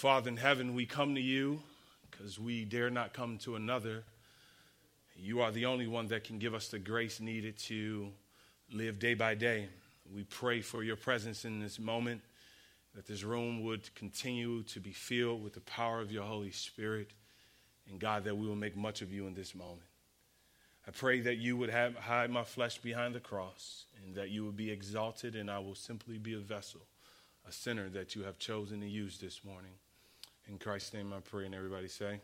Father in heaven, we come to you because we dare not come to another. You are the only one that can give us the grace needed to live day by day. We pray for your presence in this moment, that this room would continue to be filled with the power of your Holy Spirit, and God, that we will make much of you in this moment. I pray that you would have, hide my flesh behind the cross, and that you would be exalted, and I will simply be a vessel, a sinner that you have chosen to use this morning. In Christ's name I pray, and everybody say, Amen.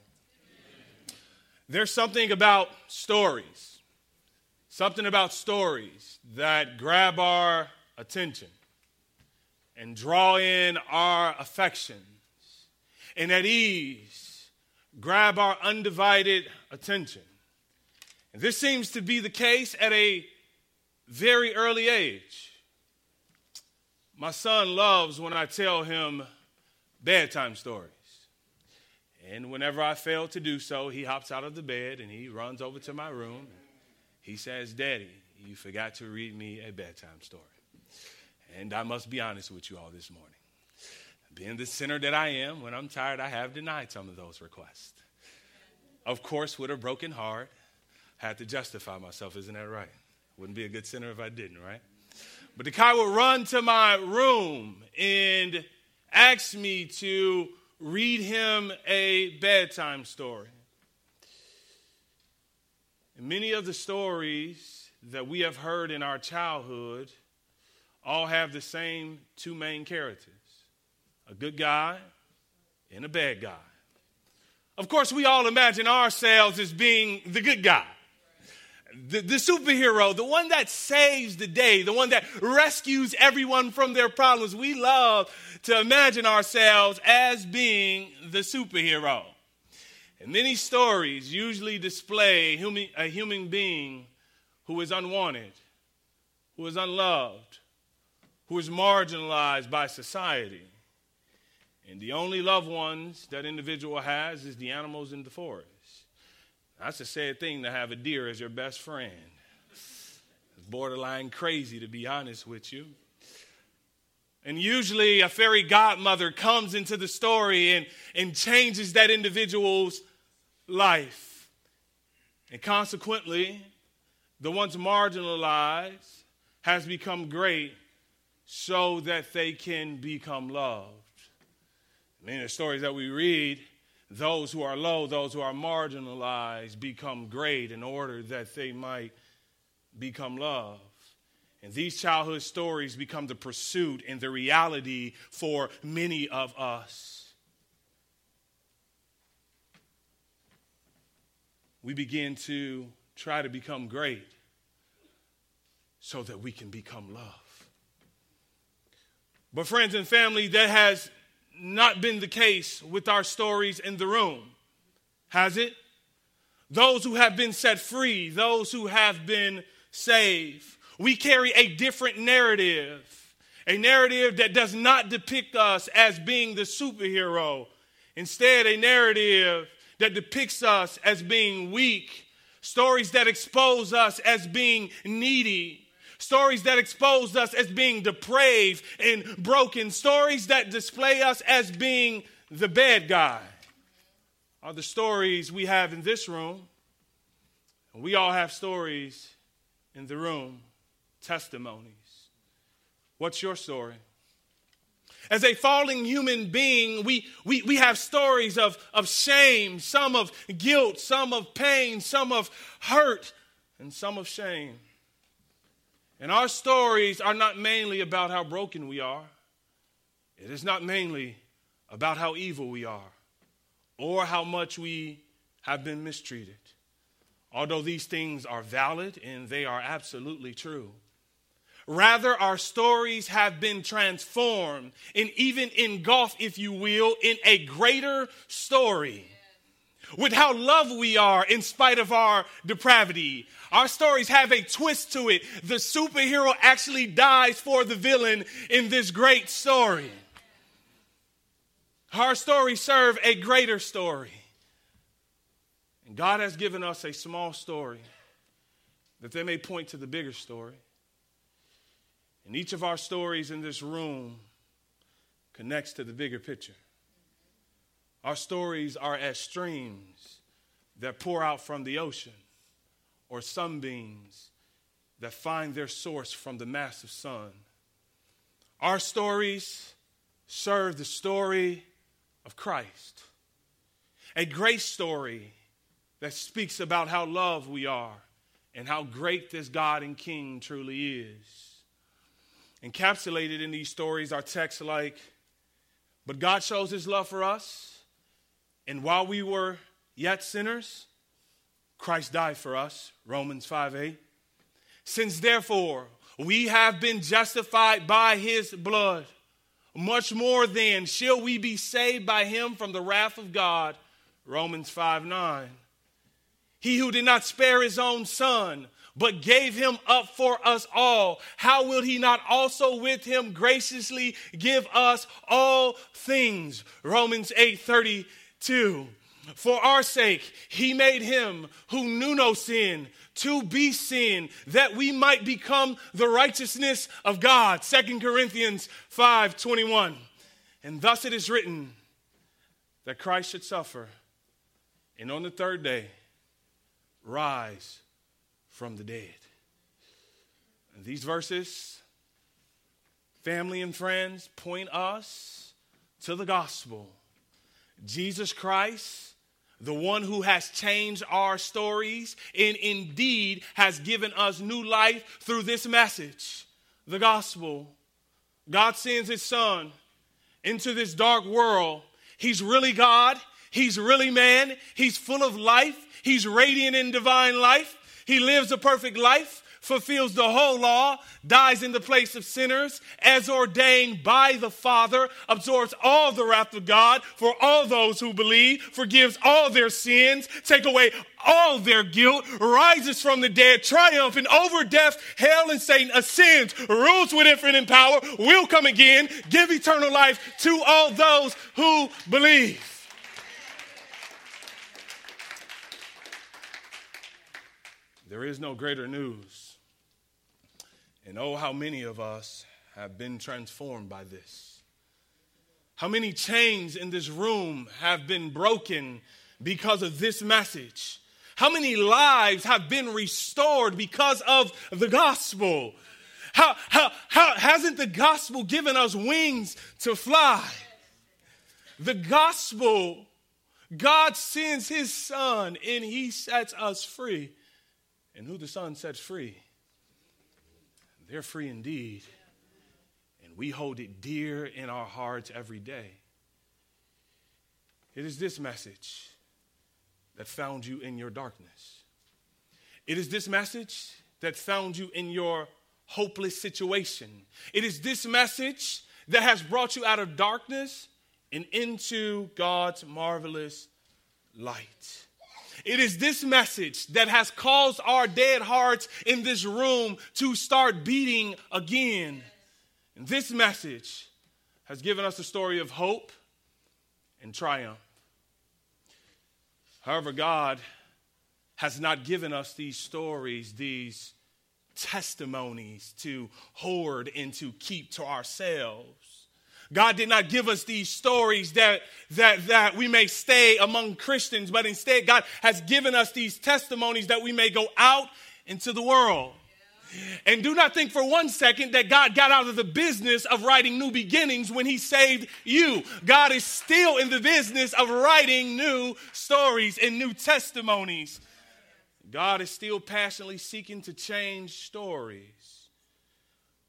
There's something about stories, something about stories that grab our attention and draw in our affections, and at ease grab our undivided attention. And this seems to be the case at a very early age. My son loves when I tell him bedtime stories. And whenever I fail to do so, he hops out of the bed and he runs over to my room. He says, Daddy, you forgot to read me a bedtime story. And I must be honest with you all this morning. Being the sinner that I am, when I'm tired, I have denied some of those requests. Of course, with a broken heart, I had to justify myself. Isn't that right? Wouldn't be a good sinner if I didn't, right? But the guy would run to my room and ask me to read him a bedtime story. And many of the stories that we have heard in our childhood all have the same two main characters a good guy and a bad guy. Of course, we all imagine ourselves as being the good guy. The, the, superhero, the one that saves the day, the one that rescues everyone from their problems. We love to imagine ourselves as being the superhero. And many stories usually display human, a human being who is unwanted, who is unloved, who is marginalized by society. And the only loved ones that individual has is the animals in the forest. That's a sad thing to have a deer as your best friend. It's borderline crazy, to be honest with you. And usually, a fairy godmother comes into the story and, and changes that individual's life. And consequently, the ones marginalized has become great so that they can become loved. I mean, the stories that we read, those who are low, those who are marginalized, become great in order that they might become loved. And these childhood stories become the pursuit and the reality for many of us. We begin to try to become great so that we can become love. But, friends and family, that has not been the case with our stories in the room, has it? Those who have been set free, those who have been saved, we carry a different narrative, a narrative that does not depict us as being the superhero. Instead, a narrative that depicts us as being weak, stories that expose us as being needy, stories that expose us as being depraved and broken, stories that display us as being the bad guy. Are the stories we have in this room. We all have stories in the room testimonies. What's your story? As a falling human being, we, we, we have stories of, of shame, some of guilt, some of pain, some of hurt, and some of shame. And our stories are not mainly about how broken we are, it is not mainly about how evil we are or how much we have been mistreated. Although these things are valid and they are absolutely true. Rather, our stories have been transformed and even engulfed, if you will, in a greater story. With how loved we are in spite of our depravity. Our stories have a twist to it. The superhero actually dies for the villain in this great story. Our stories serve a greater story. And God has given us a small story that they may point to the bigger story. And each of our stories in this room connects to the bigger picture. Our stories are as streams that pour out from the ocean or sunbeams that find their source from the massive sun. Our stories serve the story of Christ, a great story that speaks about how loved we are and how great this God and King truly is. Encapsulated in these stories are texts like, But God shows his love for us, and while we were yet sinners, Christ died for us, Romans 5 8. Since therefore we have been justified by his blood, much more then shall we be saved by him from the wrath of God, Romans 5 9. He who did not spare his own son, but gave him up for us all, how will he not also with him graciously give us all things? Romans 8 32. For our sake, he made him who knew no sin to be sin, that we might become the righteousness of God. Second Corinthians 5 21. And thus it is written that Christ should suffer, and on the third day rise from the dead. And these verses, family and friends, point us to the gospel. Jesus Christ the one who has changed our stories and indeed has given us new life through this message, the gospel. God sends his son into this dark world. He's really God. He's really man. He's full of life. He's radiant in divine life. He lives a perfect life fulfills the whole law, dies in the place of sinners, as ordained by the Father, absorbs all the wrath of God for all those who believe, forgives all their sins, take away all their guilt, rises from the dead, triumphant over death, hell, and Satan, ascends, rules with infinite power, will come again, give eternal life to all those who believe. There is no greater news and oh, how many of us have been transformed by this. How many chains in this room have been broken because of this message? How many lives have been restored because of the gospel? How, how, how hasn't the gospel given us wings to fly? The gospel, God sends his son and he sets us free. And who the son sets free they're free indeed. And we hold it dear in our hearts every day. It is this message that found you in your darkness. It is this message that found you in your hopeless situation. It is this message that has brought you out of darkness and into God's marvelous light. It is this message that has caused our dead hearts in this room to start beating again. And this message has given us a story of hope and triumph. However, God has not given us these stories, these testimonies to hoard and to keep to ourselves. God did not give us these stories that, that, that we may stay among Christians, but instead, God has given us these testimonies that we may go out into the world. And do not think for one second that God got out of the business of writing new beginnings when He saved you. God is still in the business of writing new stories and new testimonies. God is still passionately seeking to change stories.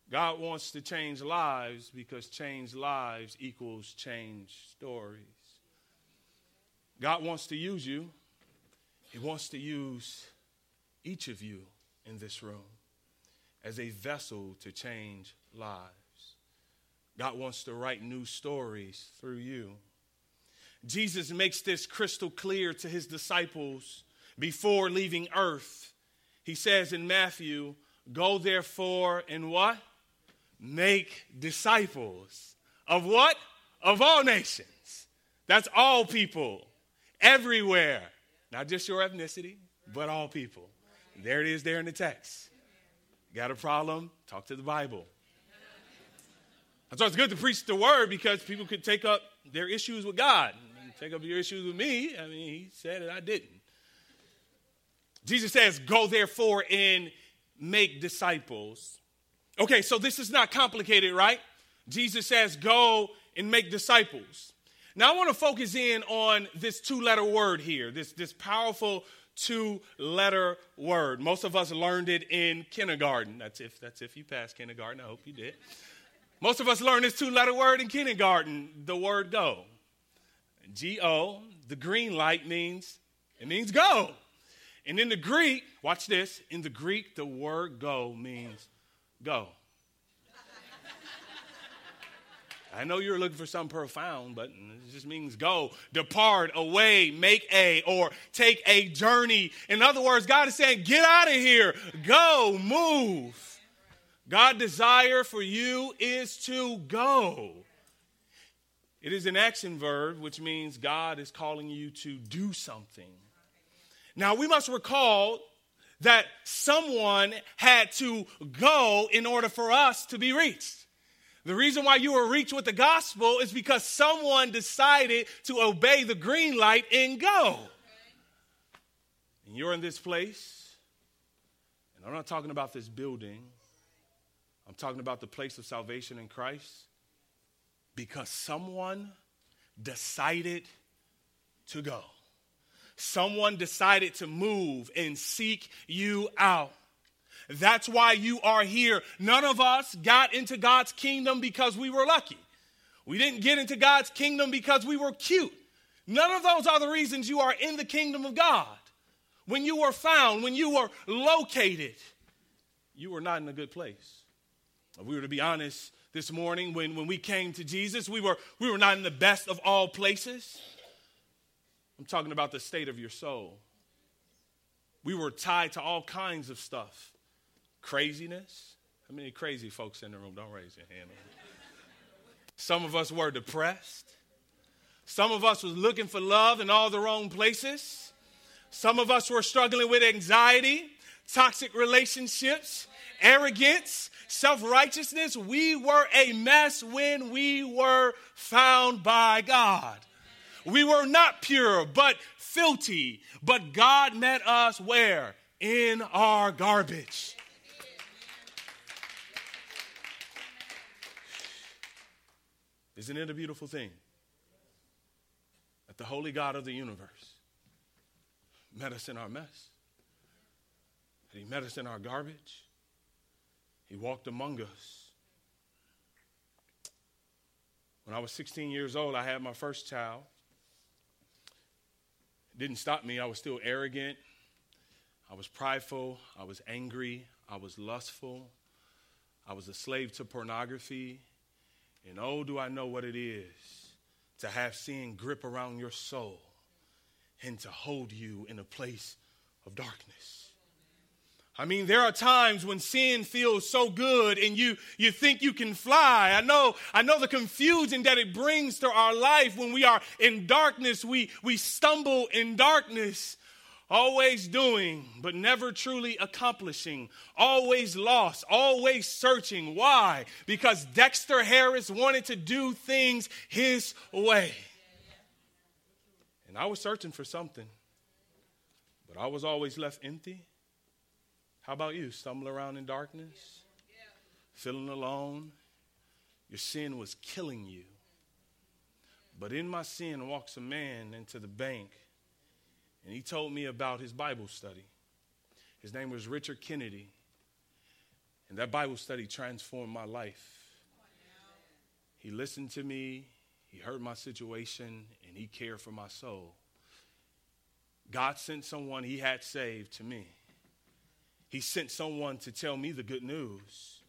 God wants to change lives because change lives equals change stories. God wants to use you. He wants to use each of you in this room as a vessel to change lives. God wants to write new stories through you. Jesus makes this crystal clear to his disciples before leaving earth. He says in Matthew, Go therefore and what? Make disciples of what? Of all nations. That's all people, everywhere. Not just your ethnicity, but all people. There it is there in the text. Got a problem? Talk to the Bible. Why it's good to preach the word because people could take up their issues with God take up your issues with me. I mean, he said it, I didn't. Jesus says, Go therefore and make disciples. Okay, so this is not complicated, right? Jesus says, Go and make disciples. Now, I want to focus in on this two letter word here, this, this powerful two letter word. Most of us learned it in kindergarten. That's if, that's if you passed kindergarten. I hope you did. Most of us learned this two letter word in kindergarten, the word go. G O, the green light means, it means go. And in the Greek, watch this, in the Greek, the word go means go. I know you're looking for something profound, but it just means go, depart, away, make a, or take a journey. In other words, God is saying, get out of here, go, move. God's desire for you is to go. It is an action verb, which means God is calling you to do something. Now, we must recall that someone had to go in order for us to be reached. The reason why you were reached with the gospel is because someone decided to obey the green light and go. And you're in this place, and I'm not talking about this building, I'm talking about the place of salvation in Christ because someone decided to go. Someone decided to move and seek you out. That's why you are here. None of us got into God's kingdom because we were lucky. We didn't get into God's kingdom because we were cute. None of those are the reasons you are in the kingdom of God. When you were found, when you were located, you were not in a good place. If we were to be honest this morning, when, when we came to Jesus, we were, we were not in the best of all places. I'm talking about the state of your soul. We were tied to all kinds of stuff craziness. How many crazy folks in the room? Don't raise your hand. Some of us were depressed. Some of us was looking for love in all the wrong places. Some of us were struggling with anxiety, toxic relationships, arrogance, self righteousness. We were a mess when we were found by God. We were not pure, but filthy. But God met us where? In our garbage. Isn't it a beautiful thing? That the holy God of the universe met us in our mess. That he met us in our garbage. He walked among us. When I was 16 years old, I had my first child. Didn't stop me. I was still arrogant. I was prideful. I was angry. I was lustful. I was a slave to pornography. And oh, do I know what it is to have sin grip around your soul and to hold you in a place of darkness. I mean, there are times when sin feels so good and you, you think you can fly. I know, I know the confusion that it brings to our life when we are in darkness. We, we stumble in darkness always doing, but never truly accomplishing, always lost, always searching. Why? Because Dexter Harris wanted to do things his way. And I was searching for something, but I was always left empty. How about you? Stumble around in darkness, feeling alone. Your sin was killing you. But in my sin walks a man into the bank and he told me about his Bible study. His name was Richard Kennedy. And that Bible study transformed my life. He listened to me, he heard my situation, and he cared for my soul. God sent someone he had saved to me. He sent someone to tell me the good news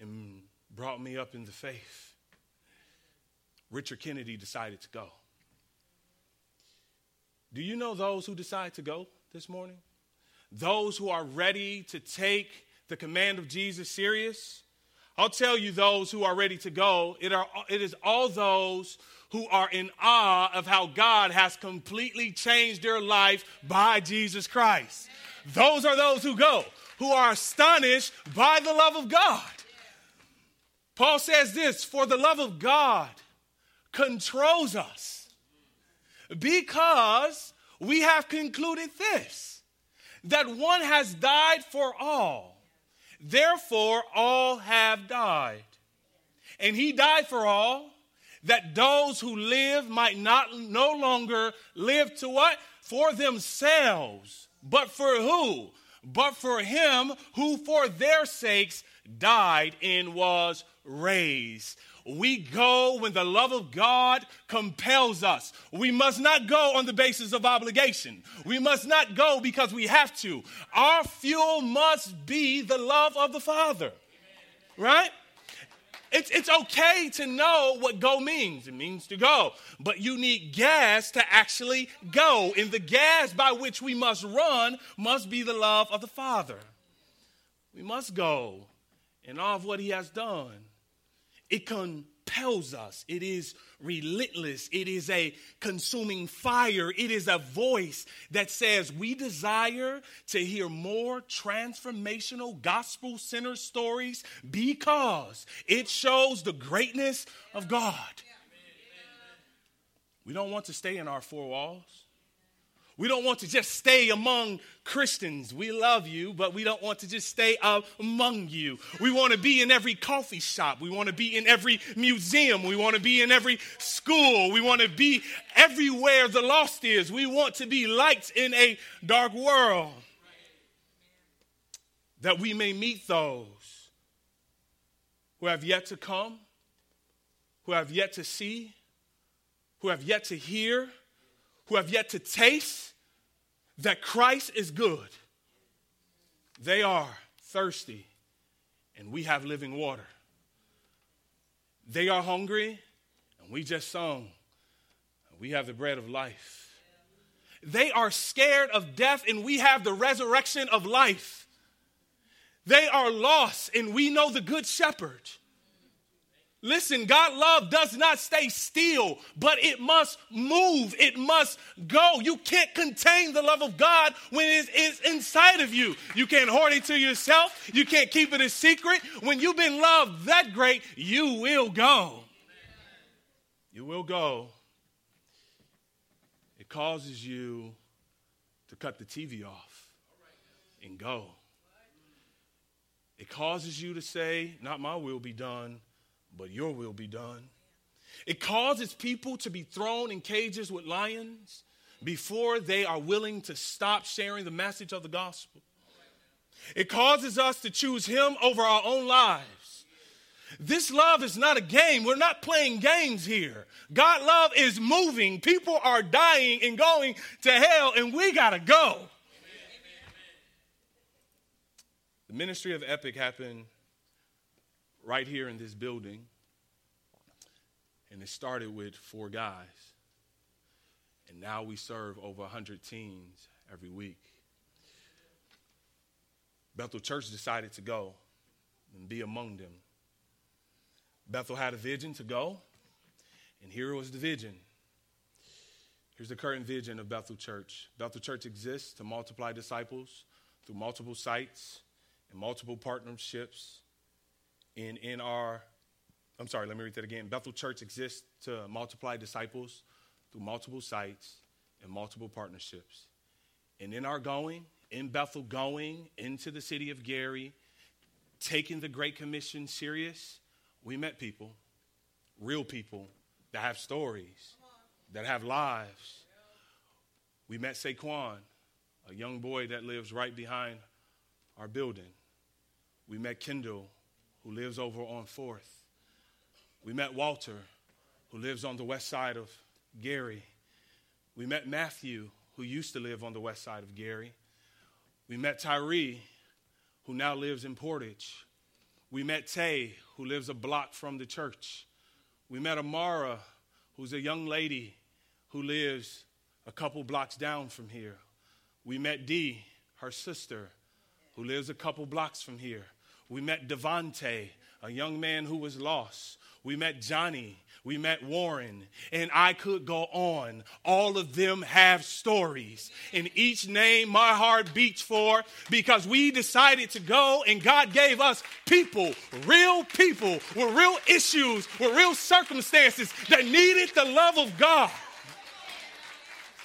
and brought me up in the faith. Richard Kennedy decided to go. Do you know those who decide to go this morning? Those who are ready to take the command of Jesus serious? I'll tell you those who are ready to go. It, are, it is all those who are in awe of how God has completely changed their life by Jesus Christ. Those are those who go, who are astonished by the love of God. Paul says this For the love of God controls us Because we have concluded this that one has died for all, therefore all have died. And he died for all, that those who live might not no longer live to what? For themselves, but for who? But for him who for their sakes died and was raised. We go when the love of God compels us. We must not go on the basis of obligation. We must not go because we have to. Our fuel must be the love of the Father. Right? It's, it's okay to know what go means. It means to go. But you need gas to actually go. And the gas by which we must run must be the love of the Father. We must go in all of what He has done. It compels us. It is relentless. It is a consuming fire. It is a voice that says, We desire to hear more transformational gospel centered stories because it shows the greatness of God. We don't want to stay in our four walls. We don't want to just stay among Christians. We love you, but we don't want to just stay among you. We want to be in every coffee shop. We want to be in every museum. We want to be in every school. We want to be everywhere the lost is. We want to be lights in a dark world. That we may meet those who have yet to come, who have yet to see, who have yet to hear who have yet to taste that Christ is good. They are thirsty, and we have living water. They are hungry, and we just sung. We have the bread of life. They are scared of death, and we have the resurrection of life. They are lost, and we know the good shepherd. Listen, God love does not stay still, but it must move. It must go. You can't contain the love of God when it is inside of you. You can't hoard it to yourself. You can't keep it a secret. When you've been loved that great, you will go. You will go. It causes you to cut the TV off and go. It causes you to say, Not my will be done but your will be done. It causes people to be thrown in cages with lions before they are willing to stop sharing the message of the gospel. It causes us to choose Him over our own lives. This love is not a game. We're not playing games here. God love is moving. People are dying and going to hell, and we got to go. The ministry of Epic happened right here in this building. And it started with four guys. And now we serve over 100 teens every week. Bethel Church decided to go and be among them. Bethel had a vision to go, and here was the vision. Here's the current vision of Bethel Church Bethel Church exists to multiply disciples through multiple sites and multiple partnerships in, in our, I'm sorry, let me read that again. Bethel Church exists to multiply disciples through multiple sites and multiple partnerships. And in our going, in Bethel, going into the city of Gary, taking the Great Commission serious, we met people, real people that have stories, that have lives. We met Saquon, a young boy that lives right behind our building. We met Kendall, who lives over on 4th. We met Walter, who lives on the west side of Gary. We met Matthew, who used to live on the west side of Gary. We met Tyree, who now lives in Portage. We met Tay, who lives a block from the church. We met Amara, who's a young lady who lives a couple blocks down from here. We met Dee, her sister, who lives a couple blocks from here. We met Devante, a young man who was lost. We met Johnny. We met Warren. And I could go on. All of them have stories. And each name my heart beats for because we decided to go and God gave us people, real people with real issues, with real circumstances that needed the love of God.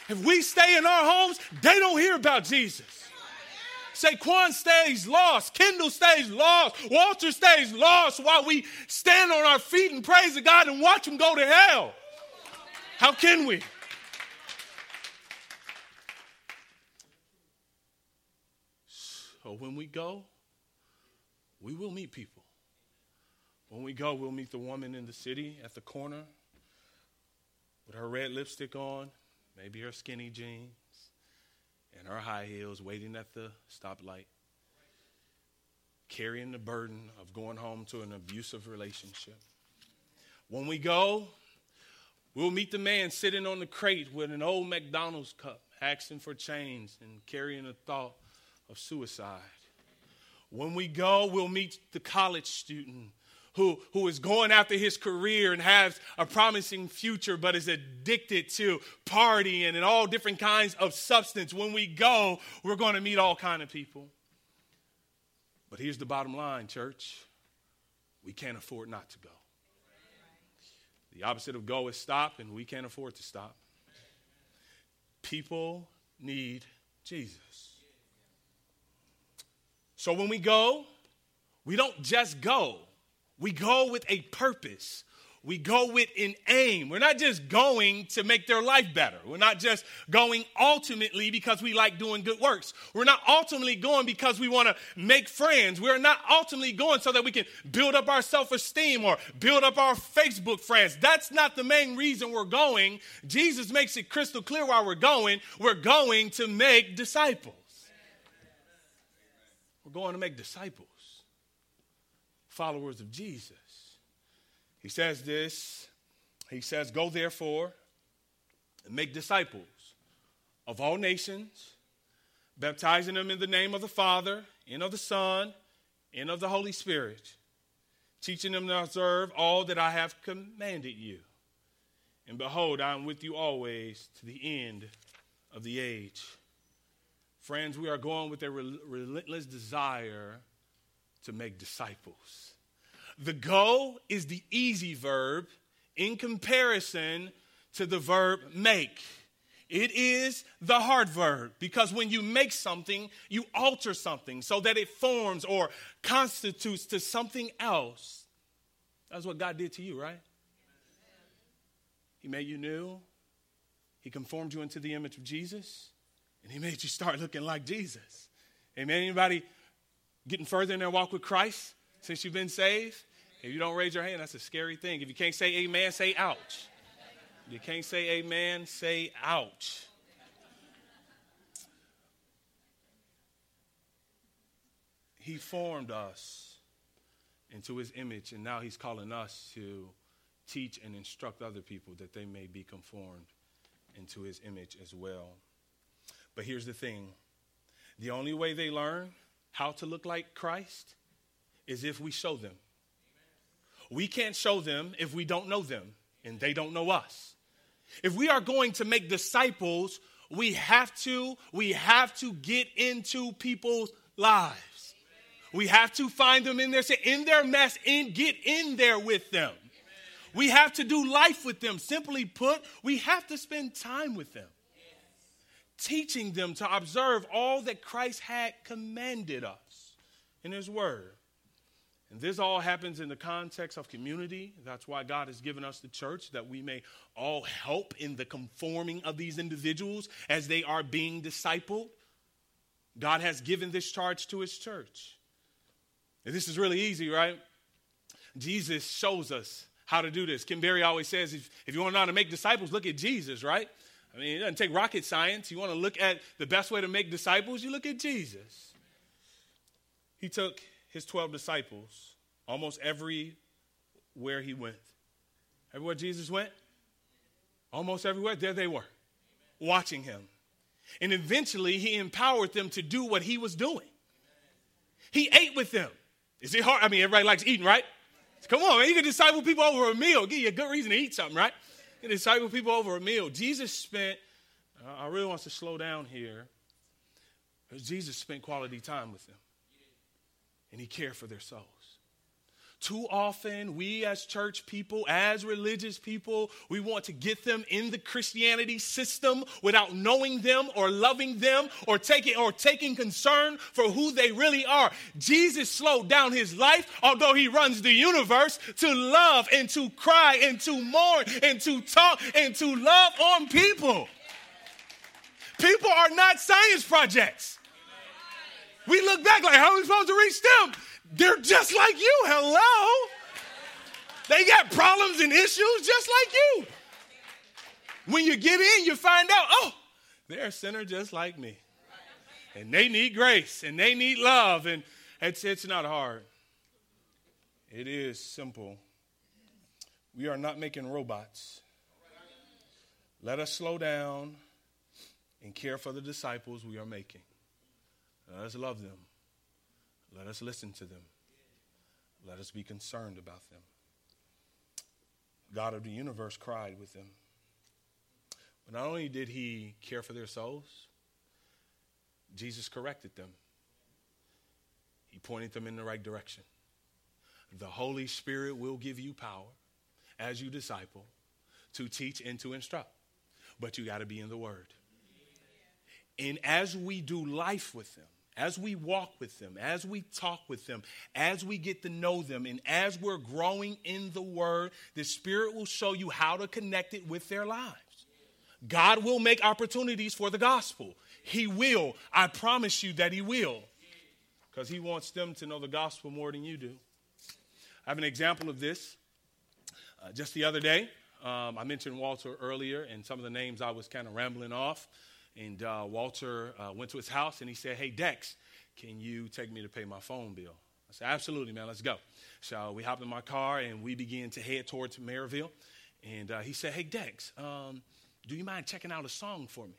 If we stay in our homes, they don't hear about Jesus. Saquon stays lost. Kendall stays lost. Walter stays lost while we stand on our feet and praise the God and watch him go to hell. How can we? So when we go, we will meet people. When we go, we'll meet the woman in the city at the corner with her red lipstick on, maybe her skinny jeans, and her high heels waiting at the stoplight, carrying the burden of going home to an abusive relationship. When we go, we'll meet the man sitting on the crate with an old McDonald's cup, asking for change and carrying a thought of suicide. When we go, we'll meet the college student who, who is going after his career and has a promising future, but is addicted to partying and all different kinds of substance. When we go, we're going to meet all kind of people. But here's the bottom line, church. We can't afford not to go. The opposite of go is stop, and we can't afford to stop. People need Jesus. So when we go, we don't just go. We go with a purpose. We go with an aim. We're not just going to make their life better. We're not just going ultimately because we like doing good works. We're not ultimately going because we want to make friends. We're not ultimately going so that we can build up our self esteem or build up our Facebook friends. That's not the main reason we're going. Jesus makes it crystal clear why we're going. We're going to make disciples. We're going to make disciples followers of Jesus. He says this He says, Go therefore and make disciples of all nations, baptizing them in the name of the Father, and of the Son, and of the Holy Spirit, teaching them to observe all that I have commanded you. And behold, I am with you always to the end of the age. Friends, we are going with a relentless desire to make disciples. The go is the easy verb in comparison to the verb make. It is the hard verb because when you make something, you alter something so that it forms or constitutes to something else. That's what God did to you, right? He made you new, He conformed you into the image of Jesus, and He made you start looking like Jesus. Amen. Anybody getting further in their walk with Christ since you've been saved? If you don't raise your hand, that's a scary thing. If you can't say amen, say ouch. You can't say amen, say ouch. He formed us into his image, and now he's calling us to teach and instruct other people that they may be conformed into his image as well. But here's the thing the only way they learn how to look like Christ is if we show them. We can't show them if we don't know them and they don't know us. If we are going to make disciples, we have to we have to get into people's lives. We have to find them in their in their mess and get in there with them. We have to do life with them. Simply put, we have to spend time with them. Teaching them to observe all that Christ had commanded us in his word. And this all happens in the context of community. That's why God has given us the church, that we may all help in the conforming of these individuals as they are being discipled. God has given this charge to his church. And this is really easy, right? Jesus shows us how to do this. Kim Berry always says if, if you want to know how to make disciples, look at Jesus, right? I mean, it doesn't take rocket science. You want to look at the best way to make disciples, you look at Jesus. He took his 12 disciples almost everywhere he went. Everywhere Jesus went, almost everywhere, there they were, watching him. And eventually, he empowered them to do what he was doing. He ate with them. Is it hard? I mean, everybody likes eating, right? Come on, man. You can disciple people over a meal. Give you a good reason to eat something, right? You can disciple people over a meal. Jesus spent, uh, I really want to slow down here, Jesus spent quality time with them and he cared for their souls. too often, we as church people, as religious people, we want to get them in the Christianity system without knowing them or loving them or taking or taking concern for who they really are. Jesus slowed down his life, although he runs the universe, to love and to cry and to mourn and to talk and to love on people. People are not science projects. We look back like, how are we supposed to reach them? They're just like you. Hello. They got problems and issues just like you. When you get in, you find out, oh, they're a sinner just like me. And they need grace and they need love. And it's, it's not hard, it is simple. We are not making robots. Let us slow down and care for the disciples we are making. Let us love them. Let us listen to them. Let us be concerned about them. God of the universe cried with them. But not only did he care for their souls, Jesus corrected them. He pointed them in the right direction. The Holy Spirit will give you power as you disciple to teach and to instruct. But you got to be in the Word. And as we do life with them, as we walk with them, as we talk with them, as we get to know them, and as we're growing in the Word, the Spirit will show you how to connect it with their lives. God will make opportunities for the gospel. He will. I promise you that He will. Because He wants them to know the gospel more than you do. I have an example of this. Uh, just the other day, um, I mentioned Walter earlier, and some of the names I was kind of rambling off. And uh, Walter uh, went to his house and he said, Hey, Dex, can you take me to pay my phone bill? I said, Absolutely, man, let's go. So we hopped in my car and we began to head towards Merrillville. And uh, he said, Hey, Dex, um, do you mind checking out a song for me?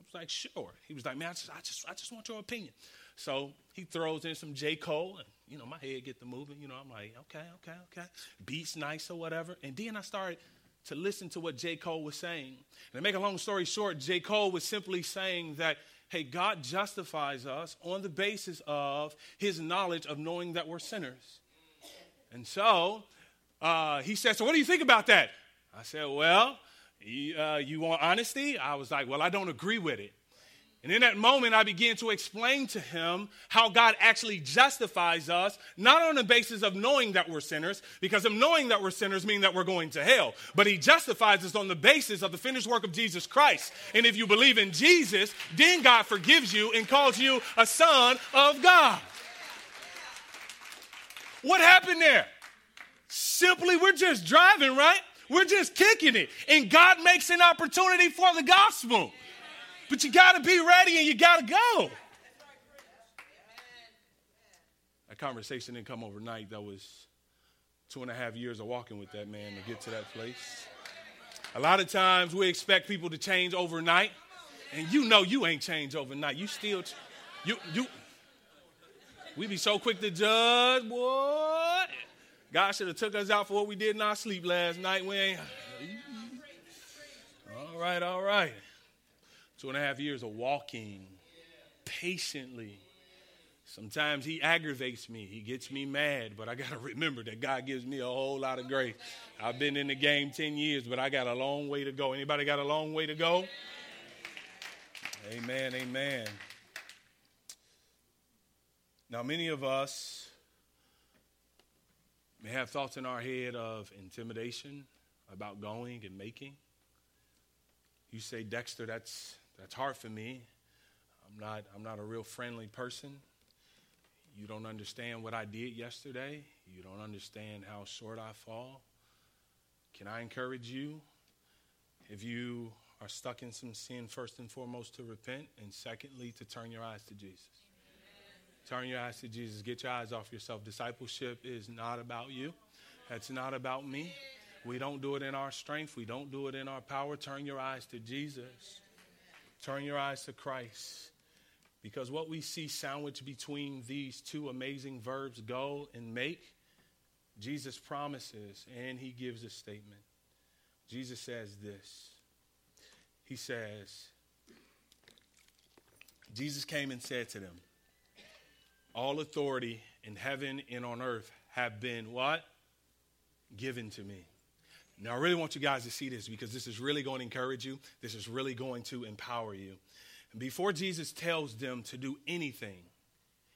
I was like, Sure. He was like, Man, I just, I just, I just want your opinion. So he throws in some J. Cole, and you know, my head get the moving. You know, I'm like, okay, okay, okay. Beats nice or whatever. And then I started to listen to what J. Cole was saying. And to make a long story short, J. Cole was simply saying that, hey, God justifies us on the basis of his knowledge of knowing that we're sinners. And so uh, he said, So what do you think about that? I said, Well, uh, you want honesty? I was like, Well, I don't agree with it. And in that moment, I began to explain to him how God actually justifies us, not on the basis of knowing that we're sinners, because of knowing that we're sinners mean that we're going to hell. But he justifies us on the basis of the finished work of Jesus Christ. And if you believe in Jesus, then God forgives you and calls you a son of God. What happened there? Simply, we're just driving, right? We're just kicking it. And God makes an opportunity for the gospel. But you got to be ready and you got to go. That conversation didn't come overnight. That was two and a half years of walking with that man to get to that place. A lot of times we expect people to change overnight, and you know you ain't changed overnight. You still, you, you, we be so quick to judge, what? God should have took us out for what we did in our sleep last night. We ain't. All right, all right. Two and a half years of walking patiently. Sometimes he aggravates me. He gets me mad, but I got to remember that God gives me a whole lot of grace. I've been in the game 10 years, but I got a long way to go. Anybody got a long way to go? Amen, amen. Now, many of us may have thoughts in our head of intimidation about going and making. You say, Dexter, that's that's hard for me. I'm not, I'm not a real friendly person. You don't understand what I did yesterday. You don't understand how short I fall. Can I encourage you? If you are stuck in some sin, first and foremost, to repent, and secondly, to turn your eyes to Jesus. Amen. Turn your eyes to Jesus. Get your eyes off yourself. Discipleship is not about you, it's not about me. We don't do it in our strength, we don't do it in our power. Turn your eyes to Jesus. Turn your eyes to Christ. Because what we see sandwiched between these two amazing verbs, go and make, Jesus promises and he gives a statement. Jesus says this. He says, Jesus came and said to them, All authority in heaven and on earth have been what? Given to me. Now, I really want you guys to see this because this is really going to encourage you. This is really going to empower you. And before Jesus tells them to do anything,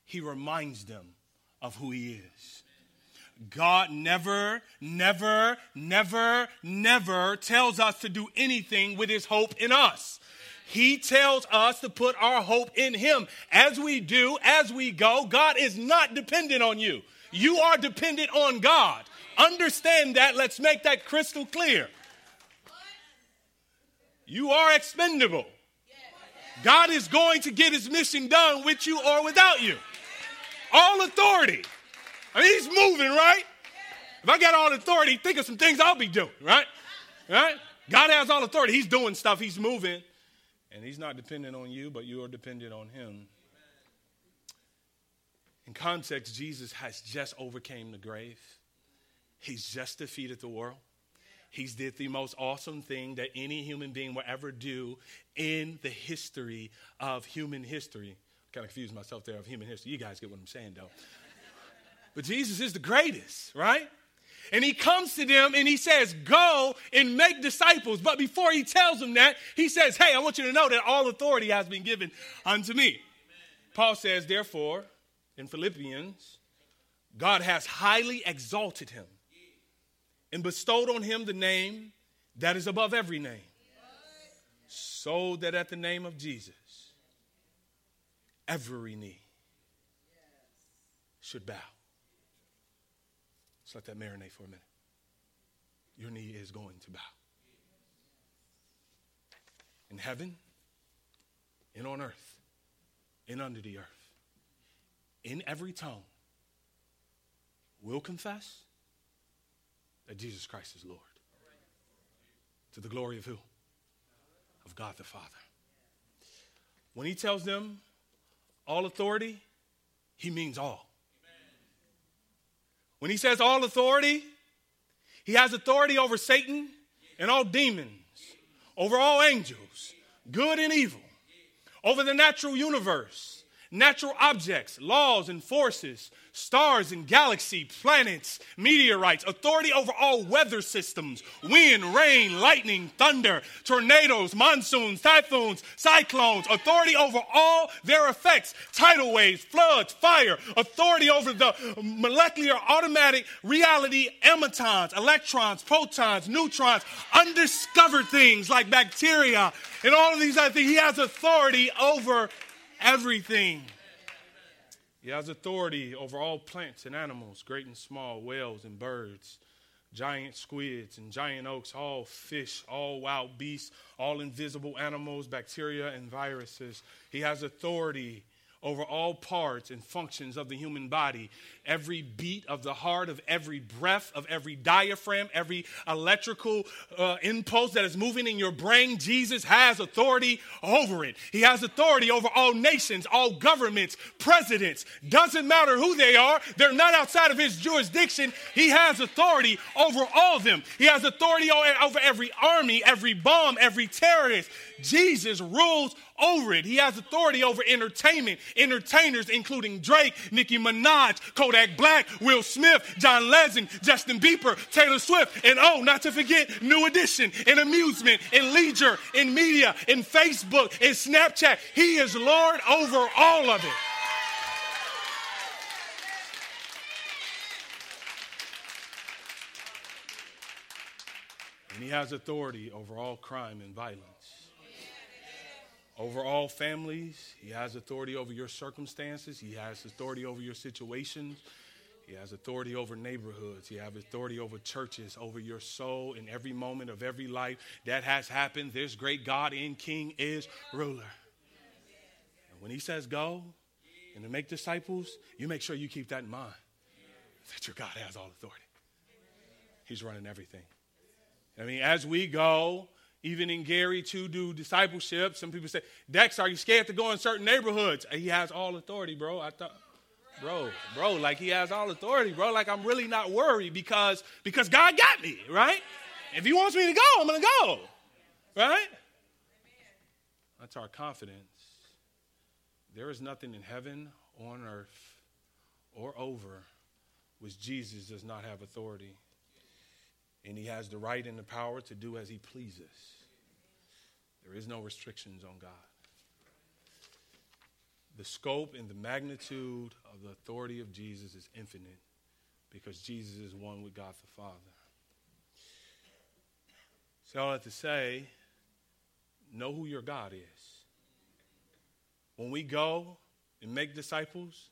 he reminds them of who he is. God never, never, never, never tells us to do anything with his hope in us. He tells us to put our hope in him. As we do, as we go, God is not dependent on you. You are dependent on God. Understand that. Let's make that crystal clear. You are expendable. God is going to get his mission done with you or without you. All authority. I mean, he's moving, right? If I got all authority, think of some things I'll be doing, right? Right? God has all authority. He's doing stuff, he's moving. And he's not dependent on you, but you are dependent on him. In context, Jesus has just overcame the grave. He's just defeated the world. He's did the most awesome thing that any human being will ever do in the history of human history. Kind of confused myself there of human history. You guys get what I'm saying, though. But Jesus is the greatest, right? And he comes to them and he says, Go and make disciples. But before he tells them that, he says, Hey, I want you to know that all authority has been given unto me. Paul says, Therefore, in Philippians, God has highly exalted him and bestowed on him the name that is above every name, so that at the name of Jesus, every knee should bow. Let's let that marinate for a minute. Your knee is going to bow. In heaven, and on earth, and under the earth, in every tongue, will confess that Jesus Christ is Lord. To the glory of who? Of God the Father. When he tells them all authority, he means all. When he says all authority, he has authority over Satan and all demons, over all angels, good and evil, over the natural universe, natural objects, laws and forces, stars and galaxy, planets, meteorites, authority over all weather systems, wind, rain, lightning, thunder, tornadoes, monsoons, typhoons, cyclones, authority over all their effects, tidal waves, floods, fire, authority over the molecular automatic reality emitons, electrons, protons, neutrons, undiscovered things like bacteria and all of these other things. He has authority over everything. He has authority over all plants and animals, great and small, whales and birds, giant squids and giant oaks, all fish, all wild beasts, all invisible animals, bacteria and viruses. He has authority over all parts and functions of the human body. Every beat of the heart, of every breath, of every diaphragm, every electrical uh, impulse that is moving in your brain, Jesus has authority over it. He has authority over all nations, all governments, presidents. Doesn't matter who they are, they're not outside of his jurisdiction. He has authority over all of them. He has authority over every army, every bomb, every terrorist. Jesus rules over it. He has authority over entertainment, entertainers, including Drake, Nicki Minaj, Kodak Black, Will Smith, John Legend, Justin Bieber, Taylor Swift, and oh, not to forget New Edition, in amusement, in leisure, in media, in Facebook, in Snapchat. He is Lord over all of it. And he has authority over all crime and violence over all families. He has authority over your circumstances. He has authority over your situations. He has authority over neighborhoods. He has authority over churches, over your soul in every moment of every life. That has happened. This great God and King is ruler. And when he says go and to make disciples, you make sure you keep that in mind. That your God has all authority. He's running everything. I mean, as we go even in Gary to do discipleship. Some people say, Dex, are you scared to go in certain neighborhoods? He has all authority, bro. I thought, bro, bro, like he has all authority, bro. Like I'm really not worried because because God got me, right? If he wants me to go, I'm gonna go. Right? That's our confidence. There is nothing in heaven, on earth, or over, which Jesus does not have authority. And he has the right and the power to do as he pleases. There is no restrictions on God. The scope and the magnitude of the authority of Jesus is infinite because Jesus is one with God the Father. So, all have to say, know who your God is. When we go and make disciples,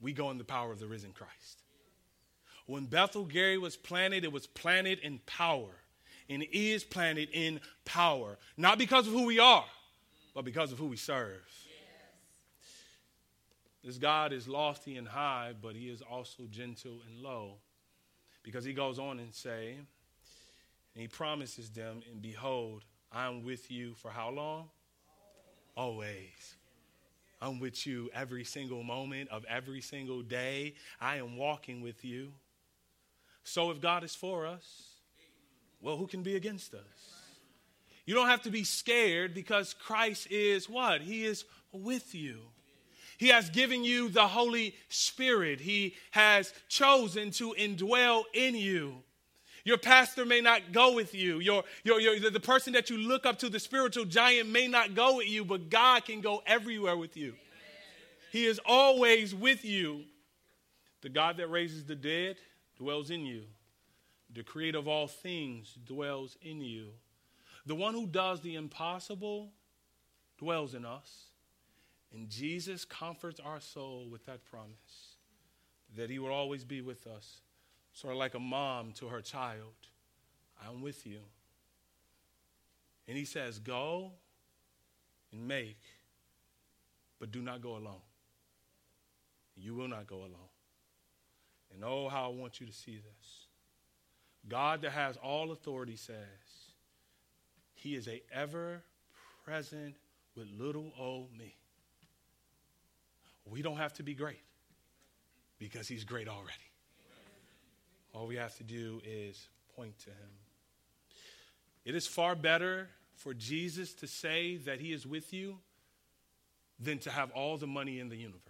we go in the power of the risen Christ. When Bethel Gary was planted, it was planted in power. And is planted in power. Not because of who we are, but because of who we serve. Yes. This God is lofty and high, but he is also gentle and low. Because he goes on and say, and he promises them, and behold, I'm with you for how long? Always. I'm with you every single moment of every single day. I am walking with you. So if God is for us, well, who can be against us? You don't have to be scared because Christ is what? He is with you. He has given you the Holy Spirit. He has chosen to indwell in you. Your pastor may not go with you. Your, your, your, the person that you look up to, the spiritual giant, may not go with you, but God can go everywhere with you. He is always with you. The God that raises the dead, dwells in you. The creator of all things dwells in you. The one who does the impossible dwells in us. And Jesus comforts our soul with that promise that he will always be with us. Sort of like a mom to her child I'm with you. And he says, Go and make, but do not go alone. You will not go alone. And oh, how I want you to see this. God that has all authority says, He is a ever present with little old me. We don't have to be great because He's great already. All we have to do is point to Him. It is far better for Jesus to say that He is with you than to have all the money in the universe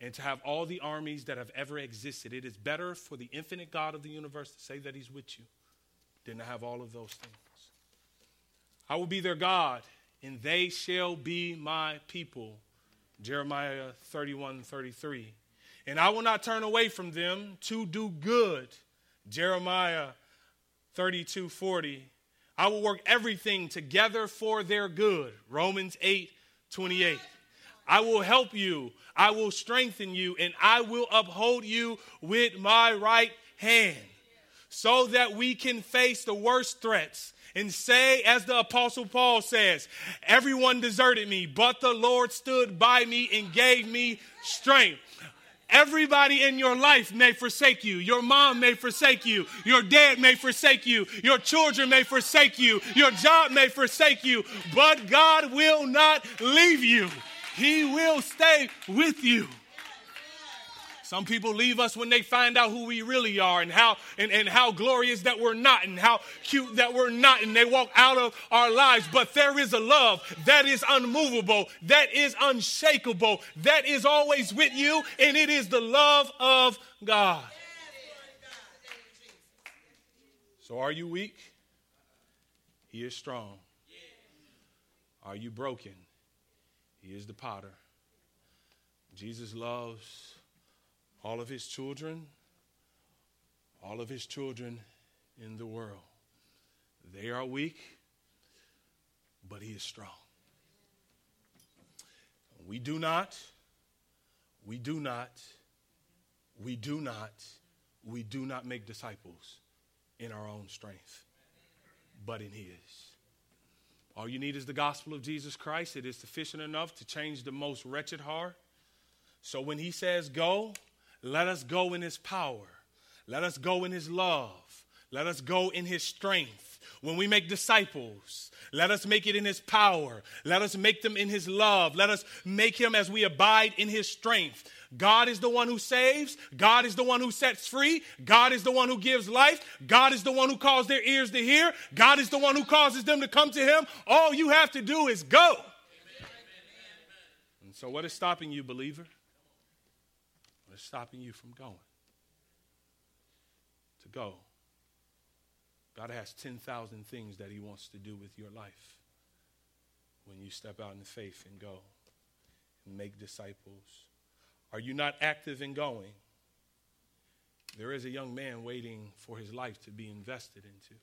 and to have all the armies that have ever existed. It is better for the infinite God of the universe to say that He's with you than to have all of those things. I will be their God, and they shall be my people. Jeremiah 31 33. And I will not turn away from them to do good. Jeremiah 32 40. I will work everything together for their good. Romans 8 28. I will help you. I will strengthen you, and I will uphold you with my right hand so that we can face the worst threats and say, as the Apostle Paul says, everyone deserted me, but the Lord stood by me and gave me strength. Everybody in your life may forsake you. Your mom may forsake you. Your dad may forsake you. Your children may forsake you. Your job may forsake you. But God will not leave you. He will stay with you. Some people leave us when they find out who we really are and how and, and how glorious that we're not and how cute that we're not, and they walk out of our lives. But there is a love that is unmovable, that is unshakable, that is always with you, and it is the love of God. So are you weak? He is strong. Are you broken? He is the potter. Jesus loves all of his children, all of his children in the world. They are weak, but he is strong. We do not, we do not, we do not, we do not make disciples in our own strength, but in his. All you need is the gospel of Jesus Christ. It is sufficient enough to change the most wretched heart. So when he says go, let us go in his power. Let us go in his love. Let us go in his strength. When we make disciples, let us make it in his power. Let us make them in his love. Let us make him as we abide in his strength. God is the one who saves. God is the one who sets free. God is the one who gives life. God is the one who calls their ears to hear. God is the one who causes them to come to Him. All you have to do is go. And so, what is stopping you, believer? What is stopping you from going? To go. God has 10,000 things that He wants to do with your life when you step out in faith and go and make disciples. Are you not active in going? There is a young man waiting for his life to be invested into.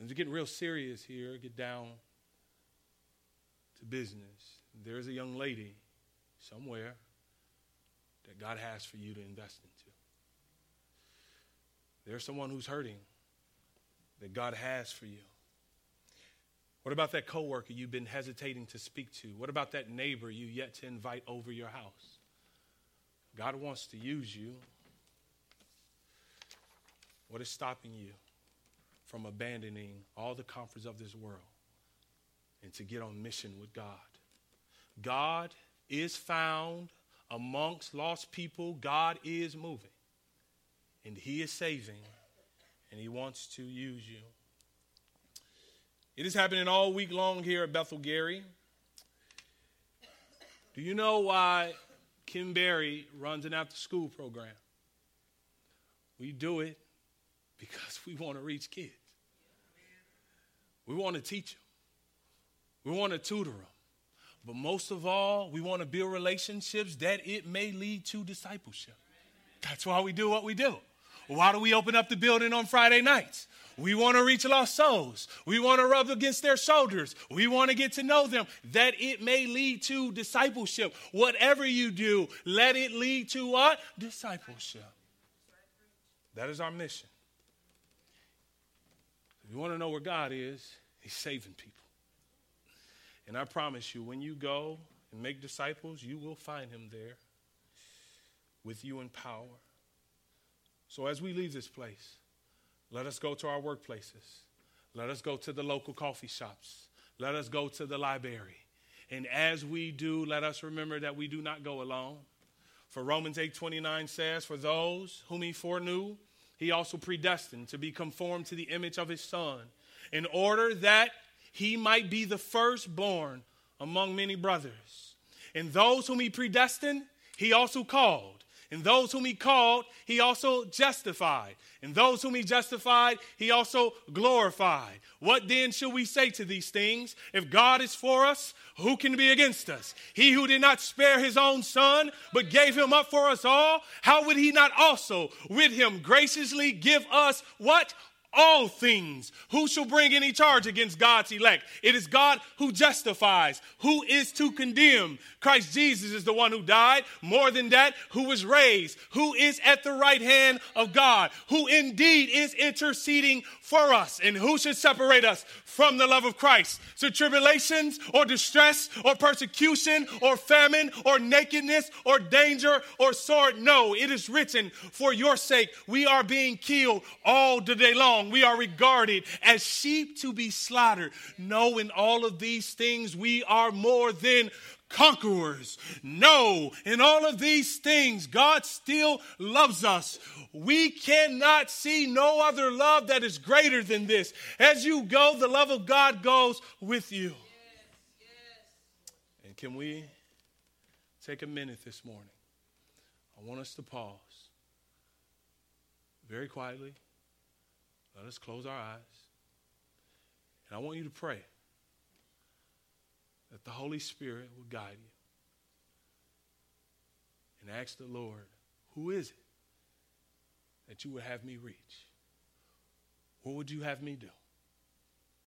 And to get real serious here, get down to business. There is a young lady somewhere that God has for you to invest into. There's someone who's hurting that God has for you. What about that coworker you've been hesitating to speak to? What about that neighbor you yet to invite over your house? God wants to use you. What is stopping you from abandoning all the comforts of this world and to get on mission with God? God is found amongst lost people. God is moving and He is saving and He wants to use you. It is happening all week long here at Bethel Gary. Do you know why Kim Berry runs an after school program? We do it because we want to reach kids. We want to teach them. We want to tutor them. But most of all, we want to build relationships that it may lead to discipleship. That's why we do what we do. Why do we open up the building on Friday nights? We want to reach lost souls. We want to rub against their shoulders. We want to get to know them that it may lead to discipleship. Whatever you do, let it lead to what? Discipleship. That is our mission. If you want to know where God is, He's saving people. And I promise you, when you go and make disciples, you will find Him there with you in power. So as we leave this place, let us go to our workplaces. Let us go to the local coffee shops. Let us go to the library. And as we do, let us remember that we do not go alone. For Romans 8:29 says, "For those whom he foreknew, he also predestined to be conformed to the image of his son, in order that he might be the firstborn among many brothers. And those whom he predestined, he also called. And those whom he called, he also justified. And those whom he justified, he also glorified. What then shall we say to these things? If God is for us, who can be against us? He who did not spare his own son, but gave him up for us all, how would he not also with him graciously give us what? All things. Who shall bring any charge against God's elect? It is God who justifies. Who is to condemn? Christ Jesus is the one who died. More than that, who was raised, who is at the right hand of God, who indeed is interceding for us. And who should separate us from the love of Christ? So tribulations or distress or persecution or famine or nakedness or danger or sword? No, it is written, for your sake we are being killed all the day long we are regarded as sheep to be slaughtered. No, in all of these things, we are more than conquerors. No, in all of these things, God still loves us. We cannot see no other love that is greater than this. As you go, the love of God goes with you. Yes, yes. And can we take a minute this morning? I want us to pause very quietly. Let us close our eyes. And I want you to pray that the Holy Spirit will guide you. And ask the Lord, who is it that you would have me reach? What would you have me do?